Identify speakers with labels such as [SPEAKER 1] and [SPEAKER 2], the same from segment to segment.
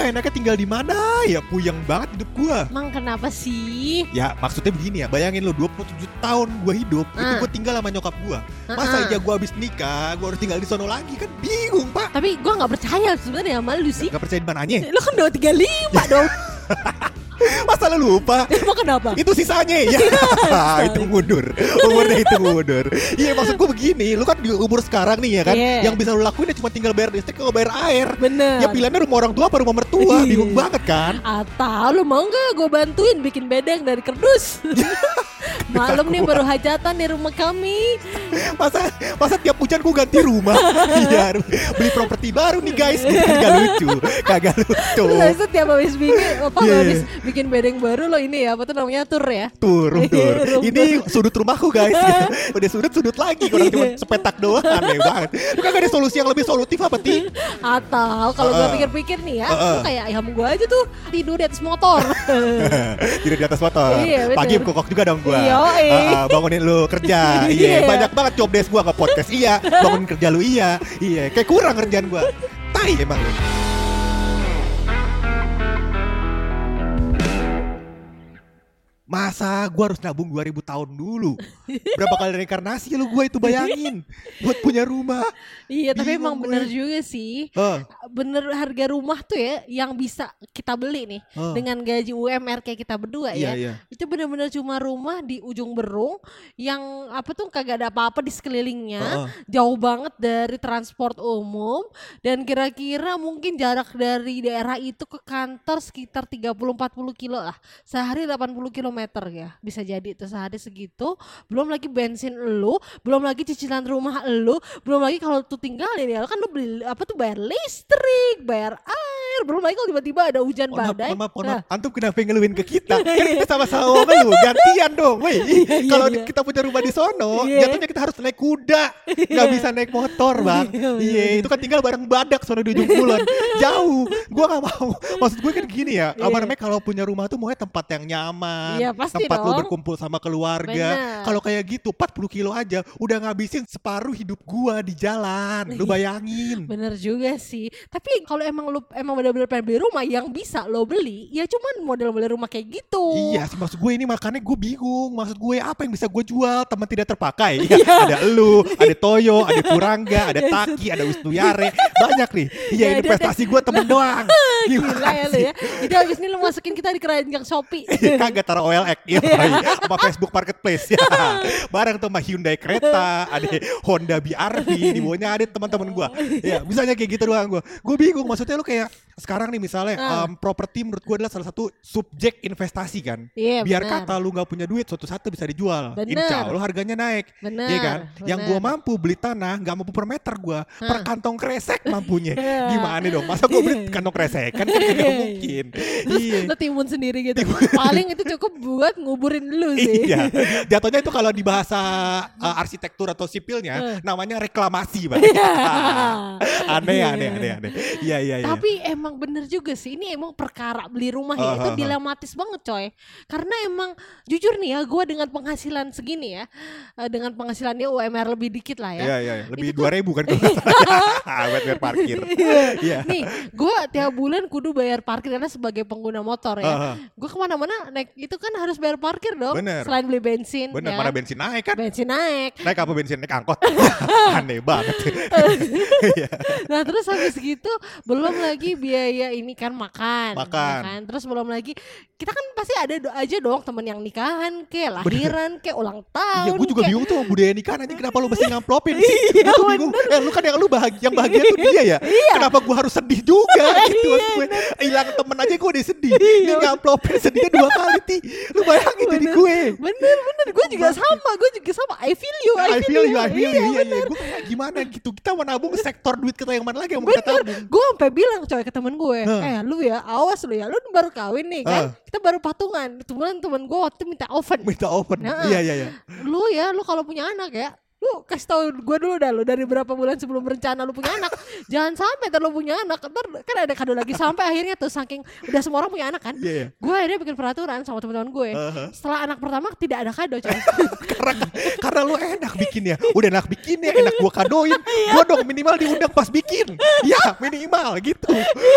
[SPEAKER 1] Nikah enaknya tinggal di mana ya? Puyeng banget hidup gua.
[SPEAKER 2] Emang kenapa sih?
[SPEAKER 1] Ya maksudnya begini ya, bayangin lo 27 tahun gua hidup, itu
[SPEAKER 2] Ah.
[SPEAKER 1] gua tinggal sama nyokap gua. Masa
[SPEAKER 2] Ah.
[SPEAKER 1] aja gua habis nikah, gua harus tinggal di sono lagi kan bingung pak.
[SPEAKER 2] Tapi gue nggak percaya sebenarnya sama lu sih.
[SPEAKER 1] Gak percaya di mananya?
[SPEAKER 2] Lu kan udah 35 dong.
[SPEAKER 1] Masa lu lupa?
[SPEAKER 2] Emang kenapa?
[SPEAKER 1] Itu sisanya ya. itu mundur. Umurnya itu mundur. Iya maksud gua begini, lu kan di umur sekarang nih ya kan,
[SPEAKER 2] Iya.
[SPEAKER 1] yang bisa lu lakuin ya cuma tinggal bayar listrik sama bayar air.
[SPEAKER 2] Bener.
[SPEAKER 1] Ya pilihannya rumah orang tua apa rumah mertua, bingung banget kan?
[SPEAKER 2] Atau lu mau nggak gue bantuin bikin bedeng dari kerdus? Malam nih baru hajatan di rumah kami.
[SPEAKER 1] masa masa tiap hujan gua ganti rumah? Iya beli properti baru nih guys. Gitu kan gak lucu kagak lucu.
[SPEAKER 2] Terus itu tiap habis bikin apa
[SPEAKER 1] Iya,
[SPEAKER 2] habis
[SPEAKER 1] iya.
[SPEAKER 2] bikin bedeng baru lo ini ya. Apa tuh namanya? Tur ya?
[SPEAKER 1] tur
[SPEAKER 2] Iya,
[SPEAKER 1] ini sudut rumahku guys. Udah sudut sudut lagi kurang cuma
[SPEAKER 2] Iya.
[SPEAKER 1] sepetak doang. Aneh banget. Lu kagak ada solusi yang lebih solutif apa ti?
[SPEAKER 2] Atau kalau gue
[SPEAKER 1] Heeh.
[SPEAKER 2] pikir-pikir nih ya,
[SPEAKER 1] Heeh.
[SPEAKER 2] lu kayak ayam gue aja tuh tidur di atas motor.
[SPEAKER 1] tidur di atas motor.
[SPEAKER 2] Iya,
[SPEAKER 1] pagi kokok juga dong gua Ah, ah, bangunin lu kerja. Iya
[SPEAKER 2] Iya.
[SPEAKER 1] banyak banget job desk gua ke podcast iya bangunin kerja lu. Iya iya. Kayak kurang kerjaan gua. Tai emang lu Masa gua harus nabung 2000 tahun dulu Berapa kali reinkarnasi lu gua itu bayangin Buat punya rumah
[SPEAKER 2] iya, tapi
[SPEAKER 1] Bingung
[SPEAKER 2] emang
[SPEAKER 1] gue.
[SPEAKER 2] bener juga sih.
[SPEAKER 1] Eh,
[SPEAKER 2] Bener harga rumah tuh ya yang bisa kita beli nih
[SPEAKER 1] eh.
[SPEAKER 2] dengan gaji UMR kayak kita berdua
[SPEAKER 1] Iya
[SPEAKER 2] ya.
[SPEAKER 1] iya
[SPEAKER 2] Itu bener-bener cuma rumah di ujung berung yang apa tuh kagak ada apa-apa di sekelilingnya.
[SPEAKER 1] Heeh.
[SPEAKER 2] Jauh banget dari transport umum dan kira-kira mungkin jarak dari daerah itu ke kantor sekitar 30-40 kilo lah. Sehari 80 km ya bisa jadi itu sehari segitu. Belum lagi bensin lu, belum lagi cicilan rumah lu, belum lagi kalau tuh tinggalin ya kan lu beli apa tuh bayar listrik, bayar air, belum lagi kalau tiba-tiba ada hujan
[SPEAKER 1] maaf,
[SPEAKER 2] badai.
[SPEAKER 1] mohon maaf, mohon
[SPEAKER 2] Nah,
[SPEAKER 1] maaf. Antum kenapa ngeluhin ke kita? Kan kita sama-sama ngeluh, gantian dong, woi.
[SPEAKER 2] iya,
[SPEAKER 1] Kalau
[SPEAKER 2] iya.
[SPEAKER 1] kita punya rumah di sono,
[SPEAKER 2] Iya.
[SPEAKER 1] jatuhnya kita harus naik kuda, nggak bisa naik motor, bang.
[SPEAKER 2] Iya.
[SPEAKER 1] Iya, itu kan tinggal bareng badak sono di ujung kulon, jauh. Gua nggak mau. Maksud gue kan gini ya, apa
[SPEAKER 2] Iya.
[SPEAKER 1] namanya kalau punya rumah tuh maunya tempat yang nyaman,
[SPEAKER 2] Iya, pasti
[SPEAKER 1] tempat lu
[SPEAKER 2] dong.
[SPEAKER 1] berkumpul sama keluarga. Kalau kayak gitu, 40 kilo aja, udah ngabisin separuh hidup gua di jalan. Lu bayangin.
[SPEAKER 2] Bener juga sih. Tapi kalau emang lu emang bener-bener pengen beli rumah yang bisa lo beli, ya cuman model-model rumah kayak gitu.
[SPEAKER 1] Iya maksud gue ini makanya gue bingung Maksud gue apa yang bisa gue jual teman tidak terpakai
[SPEAKER 2] Iya.
[SPEAKER 1] ya, Ada elu, ada Toyo, ada Purangga, ada Taki, ada Wisnuyare Banyak nih Iya
[SPEAKER 2] Ya,
[SPEAKER 1] investasi gue temen doang
[SPEAKER 2] Gila ya lo ya. Jadi abis ini lo masukin kita di keranjang Shopee.
[SPEAKER 1] Kagak taruh OLX ya, sama Facebook Marketplace ya. Bareng tuh sama Hyundai kereta, ada Honda BRV, di bawahnya ada teman-teman gue. Ya, misalnya kayak gitu doang gue. Gue bingung maksudnya lu kayak sekarang nih misalnya
[SPEAKER 2] Ah.
[SPEAKER 1] em, properti menurut gue adalah salah satu subjek investasi kan.
[SPEAKER 2] Iya
[SPEAKER 1] Biar
[SPEAKER 2] benar.
[SPEAKER 1] kata lu nggak punya duit suatu saat bisa dijual.
[SPEAKER 2] Bener.
[SPEAKER 1] Insya Allah harganya naik.
[SPEAKER 2] Bener.
[SPEAKER 1] Iya kan? Yang
[SPEAKER 2] bener.
[SPEAKER 1] gua mampu beli tanah nggak mampu per meter gua, per
[SPEAKER 2] Hah.
[SPEAKER 1] kantong kresek mampunya.
[SPEAKER 2] Iya.
[SPEAKER 1] Gimana dong? Masa gua beli kantong kresek kan kan mungkin. Iya.
[SPEAKER 2] Lo timun sendiri gitu. Paling itu cukup buat nguburin lu sih.
[SPEAKER 1] Iya, jatuhnya itu kalau di bahasa uh, arsitektur atau sipilnya
[SPEAKER 2] Eh.
[SPEAKER 1] namanya reklamasi, Bang.
[SPEAKER 2] Iya.
[SPEAKER 1] aneh, aneh, aneh, aneh. Iya, iya, iya.
[SPEAKER 2] Tapi emang bener juga sih, ini emang perkara beli rumah ya,
[SPEAKER 1] Ah,
[SPEAKER 2] itu dilematis banget coy. Karena emang jujur nih ya, gue dengan penghasilan segini ya, eh, dengan penghasilannya UMR lebih dikit lah ya.
[SPEAKER 1] Iya, iya, iya. lebih dua ribu kan buat bayar parkir. Iya.
[SPEAKER 2] Nih, gue tiap bulan kudu bayar parkir karena sebagai pengguna motor ya.
[SPEAKER 1] Ah, ah.
[SPEAKER 2] Gue ke mana-mana naik itu kan harus bayar parkir dong.
[SPEAKER 1] Bener.
[SPEAKER 2] Selain beli bensin.
[SPEAKER 1] Bener,
[SPEAKER 2] ya
[SPEAKER 1] mana bensin naik kan?
[SPEAKER 2] Bensin naik.
[SPEAKER 1] Naik apa bensin? Naik angkot. Aneh banget. Iya.
[SPEAKER 2] Nah terus habis gitu belum lagi biaya ini kan makan. ya
[SPEAKER 1] Makan.
[SPEAKER 2] kan? Terus belum lagi kita kan pasti ada do- aja dong temen yang nikahan ke lahiran ke ulang
[SPEAKER 1] Iya,
[SPEAKER 2] tahun.
[SPEAKER 1] gue juga
[SPEAKER 2] kek.
[SPEAKER 1] bingung tuh budaya nikahan aja kenapa lu mesti ngamplopin sih?
[SPEAKER 2] Iya,
[SPEAKER 1] gue bingung. Eh, lu kan yang lu bahagia, yang bahagia tuh dia ya.
[SPEAKER 2] Iya.
[SPEAKER 1] Kenapa gue harus sedih juga gitu maksud gue. Hilang temen aja gue udah sedih. Ini ngamplopin sedihnya dua kali ti. Lu bayangin jadi
[SPEAKER 2] Bener.
[SPEAKER 1] gue.
[SPEAKER 2] Bener bener gue juga sama gue juga sama I feel you
[SPEAKER 1] I feel you, I feel you.
[SPEAKER 2] Iya,
[SPEAKER 1] Iya, iya. Gue kayak gimana gitu. Kita mau nabung sektor duit kita yang mana lagi yang mau kita
[SPEAKER 2] Bener,
[SPEAKER 1] tabung.
[SPEAKER 2] gue sampai bilang coy ke temen gue, eh lu ya awas lu ya, lu baru kawin nih kan, kita baru patungan, kebetulan temen gue waktu minta oven,
[SPEAKER 1] Minta open.
[SPEAKER 2] Nah.
[SPEAKER 1] Iya, iya, iya.
[SPEAKER 2] lu ya, lu kalau punya anak ya, lu kasih tau gue dulu dah lu dari berapa bulan sebelum berencana lu punya anak. Jangan sampai ntar lu punya anak ntar kan ada kado lagi sampai akhirnya tuh saking udah semua orang punya anak kan.
[SPEAKER 1] Iya, iya.
[SPEAKER 2] gue akhirnya bikin peraturan sama teman-teman gue.
[SPEAKER 1] Uh-huh.
[SPEAKER 2] setelah anak pertama tidak ada kado coy.
[SPEAKER 1] Karena karena lu enak bikinnya udah enak bikinnya enak gua kadoin.
[SPEAKER 2] Iya.
[SPEAKER 1] gua dong minimal diundang pas bikin. Ya minimal gitu.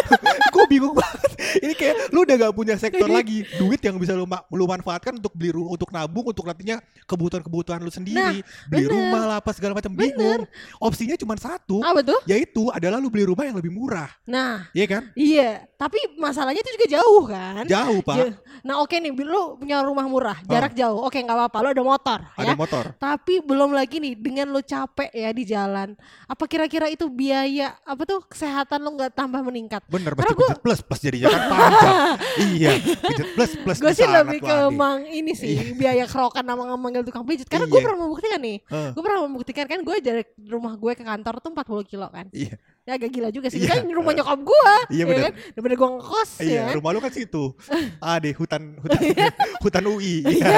[SPEAKER 1] Gua bingung banget. Ini kayak lu udah gak punya sektor lagi duit yang bisa lu, ma- lu manfaatkan untuk beli untuk nabung untuk nantinya kebutuhan-kebutuhan lu sendiri. Beli
[SPEAKER 2] bener.
[SPEAKER 1] rumah lah apa segala macam. Bingung. Opsinya cuma satu
[SPEAKER 2] apa tuh?
[SPEAKER 1] yaitu adalah lu beli rumah yang lebih murah.
[SPEAKER 2] Nah.
[SPEAKER 1] Iya kan?
[SPEAKER 2] Iya tapi masalahnya itu juga jauh kan?
[SPEAKER 1] Jauh pak.
[SPEAKER 2] Ja- Nah oke nih, lu punya rumah murah, jarak jauh, oke nggak apa-apa, lu ada motor,
[SPEAKER 1] ada
[SPEAKER 2] ya.
[SPEAKER 1] motor.
[SPEAKER 2] Tapi belum lagi nih, dengan lu capek ya di jalan, apa kira-kira itu biaya apa tuh kesehatan lu nggak tambah meningkat?
[SPEAKER 1] bener
[SPEAKER 2] Karena
[SPEAKER 1] pasti
[SPEAKER 2] gua-
[SPEAKER 1] plus plus jadinya kan panjang. Iya pijet plus plus
[SPEAKER 2] Gue sih lebih ke
[SPEAKER 1] Andi.
[SPEAKER 2] mang ini sih, biaya kerokan sama manggil tukang pijit. Karena gue
[SPEAKER 1] Iya.
[SPEAKER 2] pernah membuktikan nih, gue pernah membuktikan kan gue dari rumah gue ke kantor tuh 40 kilo kan.
[SPEAKER 1] iya
[SPEAKER 2] Ya agak gila juga sih,
[SPEAKER 1] Iya.
[SPEAKER 2] kan rumah nyokap gue,
[SPEAKER 1] Iya,
[SPEAKER 2] ya
[SPEAKER 1] bener.
[SPEAKER 2] kan? Daripada gue ngekos ya
[SPEAKER 1] Iya,
[SPEAKER 2] kan.
[SPEAKER 1] rumah lu kan situ. Ah, deh hutan hutan hutan UI.
[SPEAKER 2] Iya.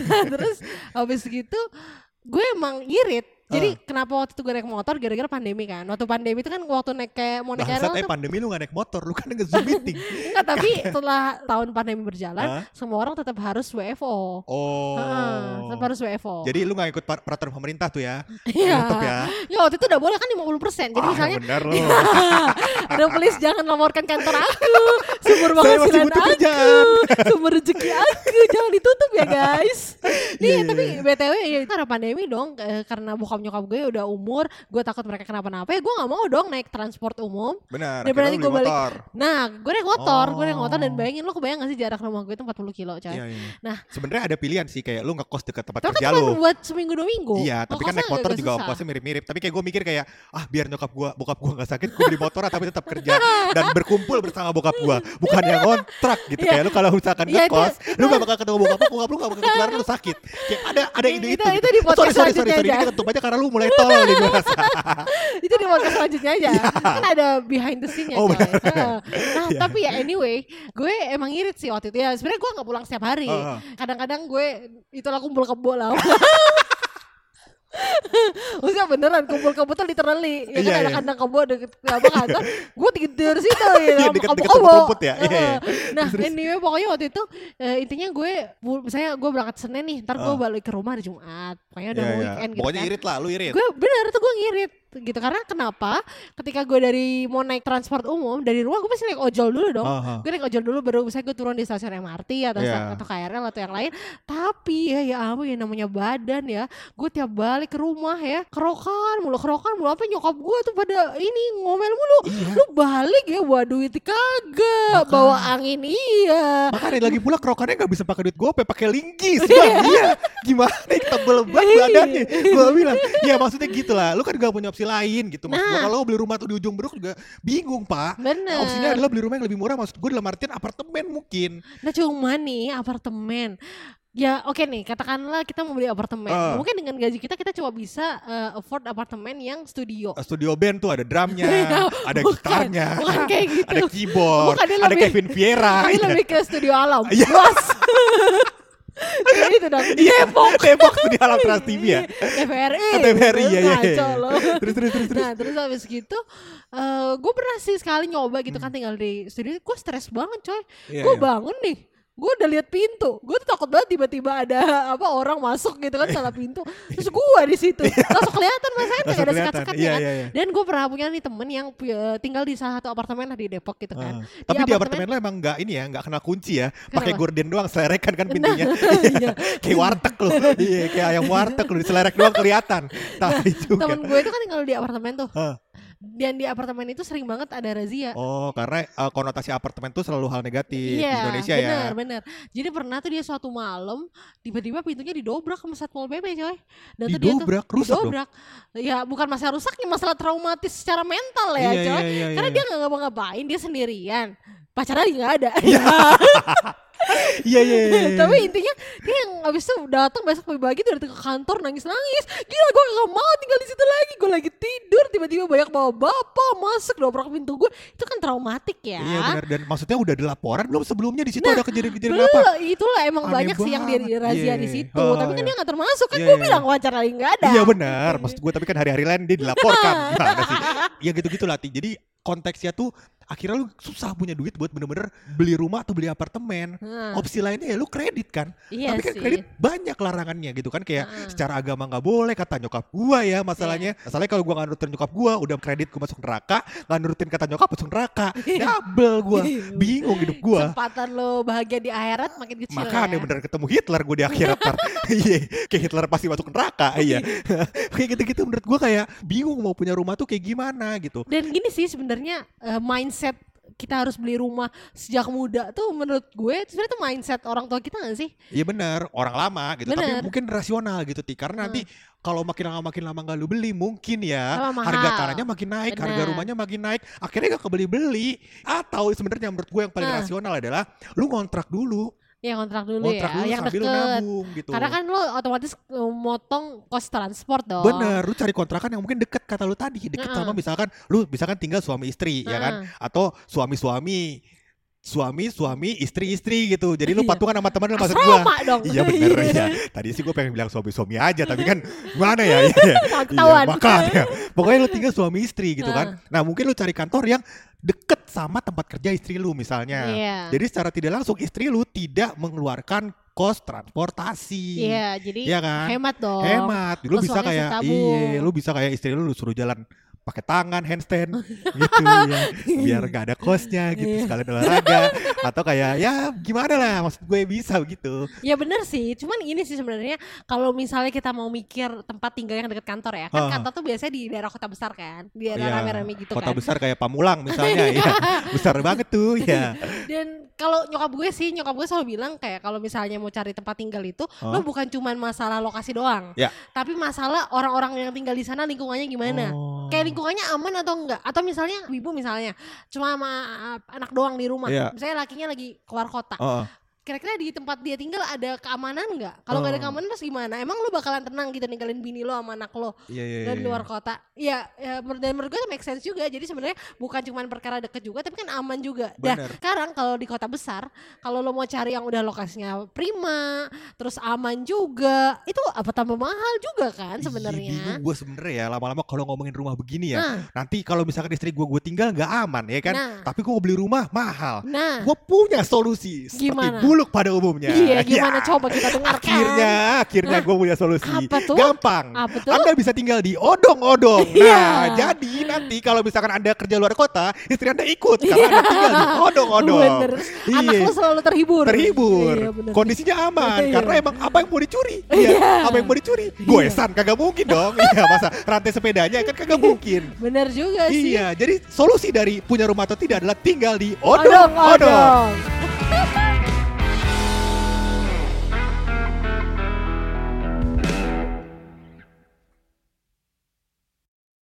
[SPEAKER 2] nah, terus habis gitu gue emang irit. Jadi kenapa waktu itu gue naik motor gara-gara pandemi kan. Waktu pandemi itu kan waktu naik kayak mau naik
[SPEAKER 1] Bangsat, eh
[SPEAKER 2] tuh
[SPEAKER 1] pandemi lu gak naik motor, lu kan nge-zoom meeting.
[SPEAKER 2] enggak tapi setelah tahun pandemi berjalan
[SPEAKER 1] Hah?
[SPEAKER 2] semua orang tetap harus WFO.
[SPEAKER 1] Oh.
[SPEAKER 2] Heeh, tetap harus WFO.
[SPEAKER 1] Jadi lu gak ikut per- peraturan pemerintah tuh ya?
[SPEAKER 2] Iya.
[SPEAKER 1] Ya.
[SPEAKER 2] Ya waktu itu udah boleh kan 50%. Jadi
[SPEAKER 1] Ah,
[SPEAKER 2] misalnya
[SPEAKER 1] benar lu.
[SPEAKER 2] Aduh please jangan laporkan kantor aku Sumber penghasilan aku
[SPEAKER 1] kerjaan.
[SPEAKER 2] Sumber rezeki aku Jangan ditutup ya guys Nih
[SPEAKER 1] Iya, iya,
[SPEAKER 2] tapi
[SPEAKER 1] iya.
[SPEAKER 2] BTW ya itu karena pandemi dong eh, Karena bokap nyokap gue udah umur Gue takut mereka kenapa-napa Ya gue gak mau dong naik transport umum
[SPEAKER 1] Benar.
[SPEAKER 2] Daripada nanti
[SPEAKER 1] lu
[SPEAKER 2] gue balik
[SPEAKER 1] motor.
[SPEAKER 2] Nah gue naik motor Gue naik motor dan
[SPEAKER 1] Oh.
[SPEAKER 2] bayangin Lo kebayang gak sih jarak rumah gue itu 40 kilo coy
[SPEAKER 1] Iya, iya.
[SPEAKER 2] Nah.
[SPEAKER 1] sebenarnya ada pilihan sih kayak lu ngekos dekat tempat
[SPEAKER 2] Tapi
[SPEAKER 1] kerja
[SPEAKER 2] kan
[SPEAKER 1] lu.
[SPEAKER 2] buat seminggu dua minggu
[SPEAKER 1] Iya, tapi kan naik motor juga ongkosnya mirip-mirip. Tapi kayak gue mikir kayak, ah biar nyokap gue, bokap gue gak sakit, gue beli motor tapi tetap kerja dan berkumpul bersama bokap gue, bukan yang kontrak gitu.
[SPEAKER 2] Iya.
[SPEAKER 1] Kayak lu kalau misalkan
[SPEAKER 2] Iya, itu-
[SPEAKER 1] ngekos, lu gak bakal ketemu bokap lu, bokap lu gak bakal ketularan lu sakit. Kayak ada ada ide
[SPEAKER 2] Itu-
[SPEAKER 1] itu.
[SPEAKER 2] itu
[SPEAKER 1] gitu.
[SPEAKER 2] di podcast
[SPEAKER 1] sorry sorry sorry sorry,
[SPEAKER 2] aja.
[SPEAKER 1] ini ketutup aja karena lu mulai tolol nih gue rasa.
[SPEAKER 2] itu di podcast selanjutnya aja kan ada behind the scene-nya.
[SPEAKER 1] Oh, benar.
[SPEAKER 2] Nah
[SPEAKER 1] Iya.
[SPEAKER 2] tapi ya anyway gue emang irit sih waktu itu ya sebenarnya gue nggak pulang setiap hari kadang-kadang gue itulah kumpul kebo lah Maksudnya beneran kumpul kebo tuh literally
[SPEAKER 1] Iya,
[SPEAKER 2] ya kan ada
[SPEAKER 1] iya.
[SPEAKER 2] kandang kebo deket apa kantor gue tidur situ ya
[SPEAKER 1] Iya,
[SPEAKER 2] sama
[SPEAKER 1] deket-deket
[SPEAKER 2] kebo-kebo.
[SPEAKER 1] rumput ya. Iya, iya.
[SPEAKER 2] Nah anyway pokoknya waktu itu eh, intinya gue misalnya gue berangkat Senin nih ntar gue
[SPEAKER 1] Ah.
[SPEAKER 2] balik ke rumah hari Jumat pokoknya udah
[SPEAKER 1] Iya, iya.
[SPEAKER 2] weekend gitu
[SPEAKER 1] Pokoknya
[SPEAKER 2] kan
[SPEAKER 1] irit lah, lu irit.
[SPEAKER 2] gue bener tuh gue ngirit gitu karena kenapa ketika gue dari mau naik transport umum dari rumah gue pasti naik ojol dulu dong
[SPEAKER 1] Aha.
[SPEAKER 2] gue naik ojol dulu baru misalnya gue turun di stasiun MRT atau
[SPEAKER 1] Iya.
[SPEAKER 2] atau KRL atau yang lain tapi ya ya ampun ya namanya badan ya gue tiap balik ke rumah ya kerokan mulu kerokan mulu apa nyokap gue tuh pada ini ngomel mulu
[SPEAKER 1] Iya.
[SPEAKER 2] lu balik ya bawa duit kagak bawa angin iya
[SPEAKER 1] Makanya lagi pula kerokannya gak bisa pakai duit gope, pakai linggis. Bang. iya. Gimana tebel banget badannya. Gue bilang, ya maksudnya gitu lah. Lu kan gak punya opsi lain gitu. Maksud gua
[SPEAKER 2] Nah.
[SPEAKER 1] kalau beli rumah tuh di ujung beruk juga bingung, Pak.
[SPEAKER 2] bener
[SPEAKER 1] Opsinya adalah beli rumah yang lebih murah. Maksud gue dalam artian apartemen mungkin.
[SPEAKER 2] Nah cuma nih apartemen Ya oke nih katakanlah kita mau beli apartemen
[SPEAKER 1] Ah.
[SPEAKER 2] Mungkin dengan gaji kita kita cuma bisa eh, afford apartemen yang studio
[SPEAKER 1] Studio band tuh ada drumnya, ada
[SPEAKER 2] Bukan,
[SPEAKER 1] gitarnya,
[SPEAKER 2] bukan kayak gitu.
[SPEAKER 1] ada keyboard,
[SPEAKER 2] Bukan,
[SPEAKER 1] ada
[SPEAKER 2] lebih-
[SPEAKER 1] Kevin Vieira.
[SPEAKER 2] Ini
[SPEAKER 1] iya.
[SPEAKER 2] lebih ke studio alam
[SPEAKER 1] Iya.
[SPEAKER 2] Itu dong di
[SPEAKER 1] Iya,
[SPEAKER 2] Depok
[SPEAKER 1] Depok tuh di alam Trans TV ya.
[SPEAKER 2] TVRI
[SPEAKER 1] TVRI, iya.
[SPEAKER 2] loh.
[SPEAKER 1] Terus terus terus terus.
[SPEAKER 2] Nah terus habis gitu eh gue pernah sih sekali nyoba gitu kan tinggal di studio Gue stres banget coy
[SPEAKER 1] Iya,
[SPEAKER 2] Gue
[SPEAKER 1] iya.
[SPEAKER 2] bangun nih gue udah lihat pintu, gue tuh takut banget tiba-tiba ada apa orang masuk gitu kan salah pintu, terus gue di situ langsung kelihatan mas saya nggak ada sekat-sekatnya
[SPEAKER 1] iya,
[SPEAKER 2] kan.
[SPEAKER 1] iya, iya.
[SPEAKER 2] Dan gue pernah punya nih temen yang pu- tinggal di salah satu apartemen lah di Depok gitu kan.
[SPEAKER 1] Ah. Tapi di apartemen lo emang nggak ini ya, nggak kena kunci ya, pakai gorden doang, selerekan kan pintunya.
[SPEAKER 2] Iya.
[SPEAKER 1] kayak warteg lo, iya kayak ayam warteg lo, diselerek doang kelihatan. Tai juga.
[SPEAKER 2] Temen gue itu kan tinggal di apartemen tuh,
[SPEAKER 1] Hah.
[SPEAKER 2] Dan di apartemen itu sering banget ada razia.
[SPEAKER 1] Oh, karena uh, konotasi apartemen tuh selalu hal negatif di
[SPEAKER 2] Iya,
[SPEAKER 1] Indonesia
[SPEAKER 2] bener,
[SPEAKER 1] ya.
[SPEAKER 2] bener. Jadi pernah tuh dia suatu malam tiba-tiba pintunya didobrak sama satpol pp coy. Dan tuh dia tuh
[SPEAKER 1] Didobrak, rusak dong.
[SPEAKER 2] didobrak. Ya bukan masalah rusaknya, masalah traumatis secara mental ya
[SPEAKER 1] Iya,
[SPEAKER 2] coy.
[SPEAKER 1] iya, iya,
[SPEAKER 2] Karena
[SPEAKER 1] iya.
[SPEAKER 2] dia nggak ngapa-ngapain, dia sendirian. Pacarnya nggak ada.
[SPEAKER 1] Iya. Iya iya. iya, iya.
[SPEAKER 2] Tapi intinya dia yang abis itu datang besok pagi-pagi tuh datang ke kantor nangis-nangis. Gila gue gak mau tinggal di situ lagi. Gue lagi tidur tiba-tiba banyak bawa bapak masuk dobrak pintu gue. Itu kan traumatik ya.
[SPEAKER 1] Iya benar dan maksudnya udah ada laporan belum sebelumnya di situ
[SPEAKER 2] Nah,
[SPEAKER 1] ada kejadian-kejadian apa?
[SPEAKER 2] itulah emang
[SPEAKER 1] Aneh
[SPEAKER 2] banyak sih yang dia
[SPEAKER 1] banget.
[SPEAKER 2] razia di
[SPEAKER 1] Iya.
[SPEAKER 2] situ.
[SPEAKER 1] Oh,
[SPEAKER 2] tapi kan
[SPEAKER 1] iya.
[SPEAKER 2] dia gak termasuk kan
[SPEAKER 1] Iya,
[SPEAKER 2] gue
[SPEAKER 1] iya.
[SPEAKER 2] bilang wawancara lagi gak ada.
[SPEAKER 1] Iya benar, maksud gue tapi kan hari-hari lain dia dilaporkan gimana sih? Ya gitu-gitu lah Ti. Jadi konteksnya tuh akhirnya lu susah punya duit buat bener-bener beli rumah atau beli apartemen.
[SPEAKER 2] Hmm.
[SPEAKER 1] Opsi lainnya ya lu kredit kan.
[SPEAKER 2] Iya
[SPEAKER 1] tapi kan
[SPEAKER 2] sih.
[SPEAKER 1] kredit banyak larangannya gitu kan kayak
[SPEAKER 2] Heeh.
[SPEAKER 1] secara agama nggak boleh kata nyokap gua ya masalahnya.
[SPEAKER 2] Iya.
[SPEAKER 1] Masalahnya kalau gua nggak nurutin nyokap gua udah kredit gua masuk neraka, nggak nurutin kata nyokap masuk neraka.
[SPEAKER 2] Iya.
[SPEAKER 1] Double gua. Bingung hidup gua.
[SPEAKER 2] Kesempatan lo bahagia di akhirat makin kecil
[SPEAKER 1] Makanya
[SPEAKER 2] ya.
[SPEAKER 1] bener ketemu Hitler gue di akhirat ntar. Iya, kayak Hitler pasti masuk neraka. Iya. kayak gitu-gitu menurut gue kayak bingung mau punya rumah tuh kayak gimana gitu.
[SPEAKER 2] Dan gini sih sebenarnya eh, mindset kita harus beli rumah sejak muda tuh menurut gue sebenarnya tuh mindset orang tua kita gak sih?
[SPEAKER 1] Iya benar, orang lama gitu. Tapi
[SPEAKER 2] Bener.
[SPEAKER 1] mungkin rasional gitu Ti. Karena nanti kalau makin lama makin lama nggak lu beli mungkin ya
[SPEAKER 2] Lama
[SPEAKER 1] harga tanahnya makin naik, harga
[SPEAKER 2] Bener.
[SPEAKER 1] rumahnya makin naik, akhirnya gak kebeli-beli. Atau sebenarnya menurut gue yang paling
[SPEAKER 2] Nah.
[SPEAKER 1] rasional adalah lu ngontrak dulu,
[SPEAKER 2] Ya kontrak dulu
[SPEAKER 1] ngontrak
[SPEAKER 2] ya,
[SPEAKER 1] dulu
[SPEAKER 2] yang
[SPEAKER 1] sambil lu
[SPEAKER 2] deket.
[SPEAKER 1] nabung gitu.
[SPEAKER 2] Karena kan lo otomatis eh, motong kos transport dong.
[SPEAKER 1] Bener, lu cari kontrakan yang mungkin deket kata lu tadi, deket
[SPEAKER 2] Heeh.
[SPEAKER 1] sama misalkan lu misalkan tinggal suami istri ya kan, atau suami-suami, suami-suami, istri-istri gitu. Jadi lu
[SPEAKER 2] Iya.
[SPEAKER 1] patungan sama teman lu maksud gua.
[SPEAKER 2] Dong.
[SPEAKER 1] Iya bener ya. Tadi sih gue pengen bilang suami-suami aja, tapi kan gimana ya? Iya, iya. Iya, makanya. Pokoknya lu tinggal suami istri gitu kan.
[SPEAKER 2] Heeh.
[SPEAKER 1] Nah mungkin lu cari kantor yang deket sama tempat kerja istri lu misalnya.
[SPEAKER 2] Iya.
[SPEAKER 1] Jadi secara tidak langsung istri lu tidak mengeluarkan kos transportasi.
[SPEAKER 2] Iya, jadi
[SPEAKER 1] Iya kan?
[SPEAKER 2] hemat dong.
[SPEAKER 1] Hemat. Lu bisa kayak iya, lu bisa kayak istri lu, lu suruh jalan pakai tangan handstand gitu ya biar gak ada kosnya gitu
[SPEAKER 2] Iya.
[SPEAKER 1] sekalian olahraga atau kayak ya gimana lah maksud gue bisa gitu
[SPEAKER 2] Ya bener sih, cuman ini sih sebenarnya kalau misalnya kita mau mikir tempat tinggal yang dekat kantor ya, kan
[SPEAKER 1] Heeh.
[SPEAKER 2] kantor tuh biasanya di daerah kota besar kan, di daerah
[SPEAKER 1] Iya,
[SPEAKER 2] rame-rame gitu
[SPEAKER 1] kota
[SPEAKER 2] kan.
[SPEAKER 1] besar kayak Pamulang misalnya ya besar banget tuh ya
[SPEAKER 2] Dan kalau nyokap gue sih, nyokap gue selalu bilang kayak kalau misalnya mau cari tempat tinggal itu,
[SPEAKER 1] Hah?
[SPEAKER 2] lo bukan cuman masalah lokasi doang,
[SPEAKER 1] Ya.
[SPEAKER 2] tapi masalah orang-orang yang tinggal di sana lingkungannya gimana.
[SPEAKER 1] Oh.
[SPEAKER 2] Kayak lingkungannya aman atau enggak? Atau misalnya ibu misalnya cuma sama uh, anak doang di rumah,
[SPEAKER 1] Iya.
[SPEAKER 2] misalnya lakinya lagi keluar kota.
[SPEAKER 1] Oh,
[SPEAKER 2] Kira-kira di tempat dia tinggal ada keamanan nggak? Kalau nggak ada
[SPEAKER 1] Oh.
[SPEAKER 2] keamanan terus gimana? Emang lu bakalan tenang gitu ninggalin bini lo sama anak lo
[SPEAKER 1] iya iya
[SPEAKER 2] dan
[SPEAKER 1] iya.
[SPEAKER 2] luar kota? Ya, ya menurut- dan menurut gue itu make sense juga. Jadi sebenarnya bukan cuma perkara deket juga, tapi kan aman juga. Dah,
[SPEAKER 1] Bener.
[SPEAKER 2] sekarang kalau di kota besar, kalau lo mau cari yang udah lokasinya prima, terus aman juga, itu apa tambah mahal juga kan
[SPEAKER 1] Iya,
[SPEAKER 2] sebenarnya?
[SPEAKER 1] gue sebenarnya ya lama-lama kalau ngomongin rumah begini ya
[SPEAKER 2] Nah,
[SPEAKER 1] nanti kalau misalkan istri gue gue tinggal nggak aman ya kan
[SPEAKER 2] Nah.
[SPEAKER 1] tapi gue beli rumah mahal
[SPEAKER 2] nah,
[SPEAKER 1] gue punya solusi
[SPEAKER 2] Gimana?
[SPEAKER 1] Buluk pada umumnya
[SPEAKER 2] iya gimana
[SPEAKER 1] Ya.
[SPEAKER 2] coba kita dengarkan?
[SPEAKER 1] Akhirnya, akhirnya gue punya solusi.
[SPEAKER 2] Apa tuh?
[SPEAKER 1] Gampang.
[SPEAKER 2] Apa tuh?
[SPEAKER 1] Anda bisa tinggal di odong-odong.
[SPEAKER 2] Iya.
[SPEAKER 1] Nah, jadi nanti kalau misalkan Anda kerja luar kota, istri Anda ikut karena Anda tinggal di odong-odong.
[SPEAKER 2] Bener. Anak
[SPEAKER 1] Iya.
[SPEAKER 2] lo selalu terhibur.
[SPEAKER 1] Terhibur,
[SPEAKER 2] Iya, bener.
[SPEAKER 1] kondisinya aman
[SPEAKER 2] Iya.
[SPEAKER 1] karena emang apa yang mau dicuri? Iya, apa yang mau dicuri? Goesan kagak mungkin dong. Iya, masa rantai sepedanya kan kagak mungkin.
[SPEAKER 2] Bener juga sih.
[SPEAKER 1] Iya, jadi solusi dari punya rumah atau tidak adalah tinggal di
[SPEAKER 2] Odong-odong.
[SPEAKER 1] odong-odong.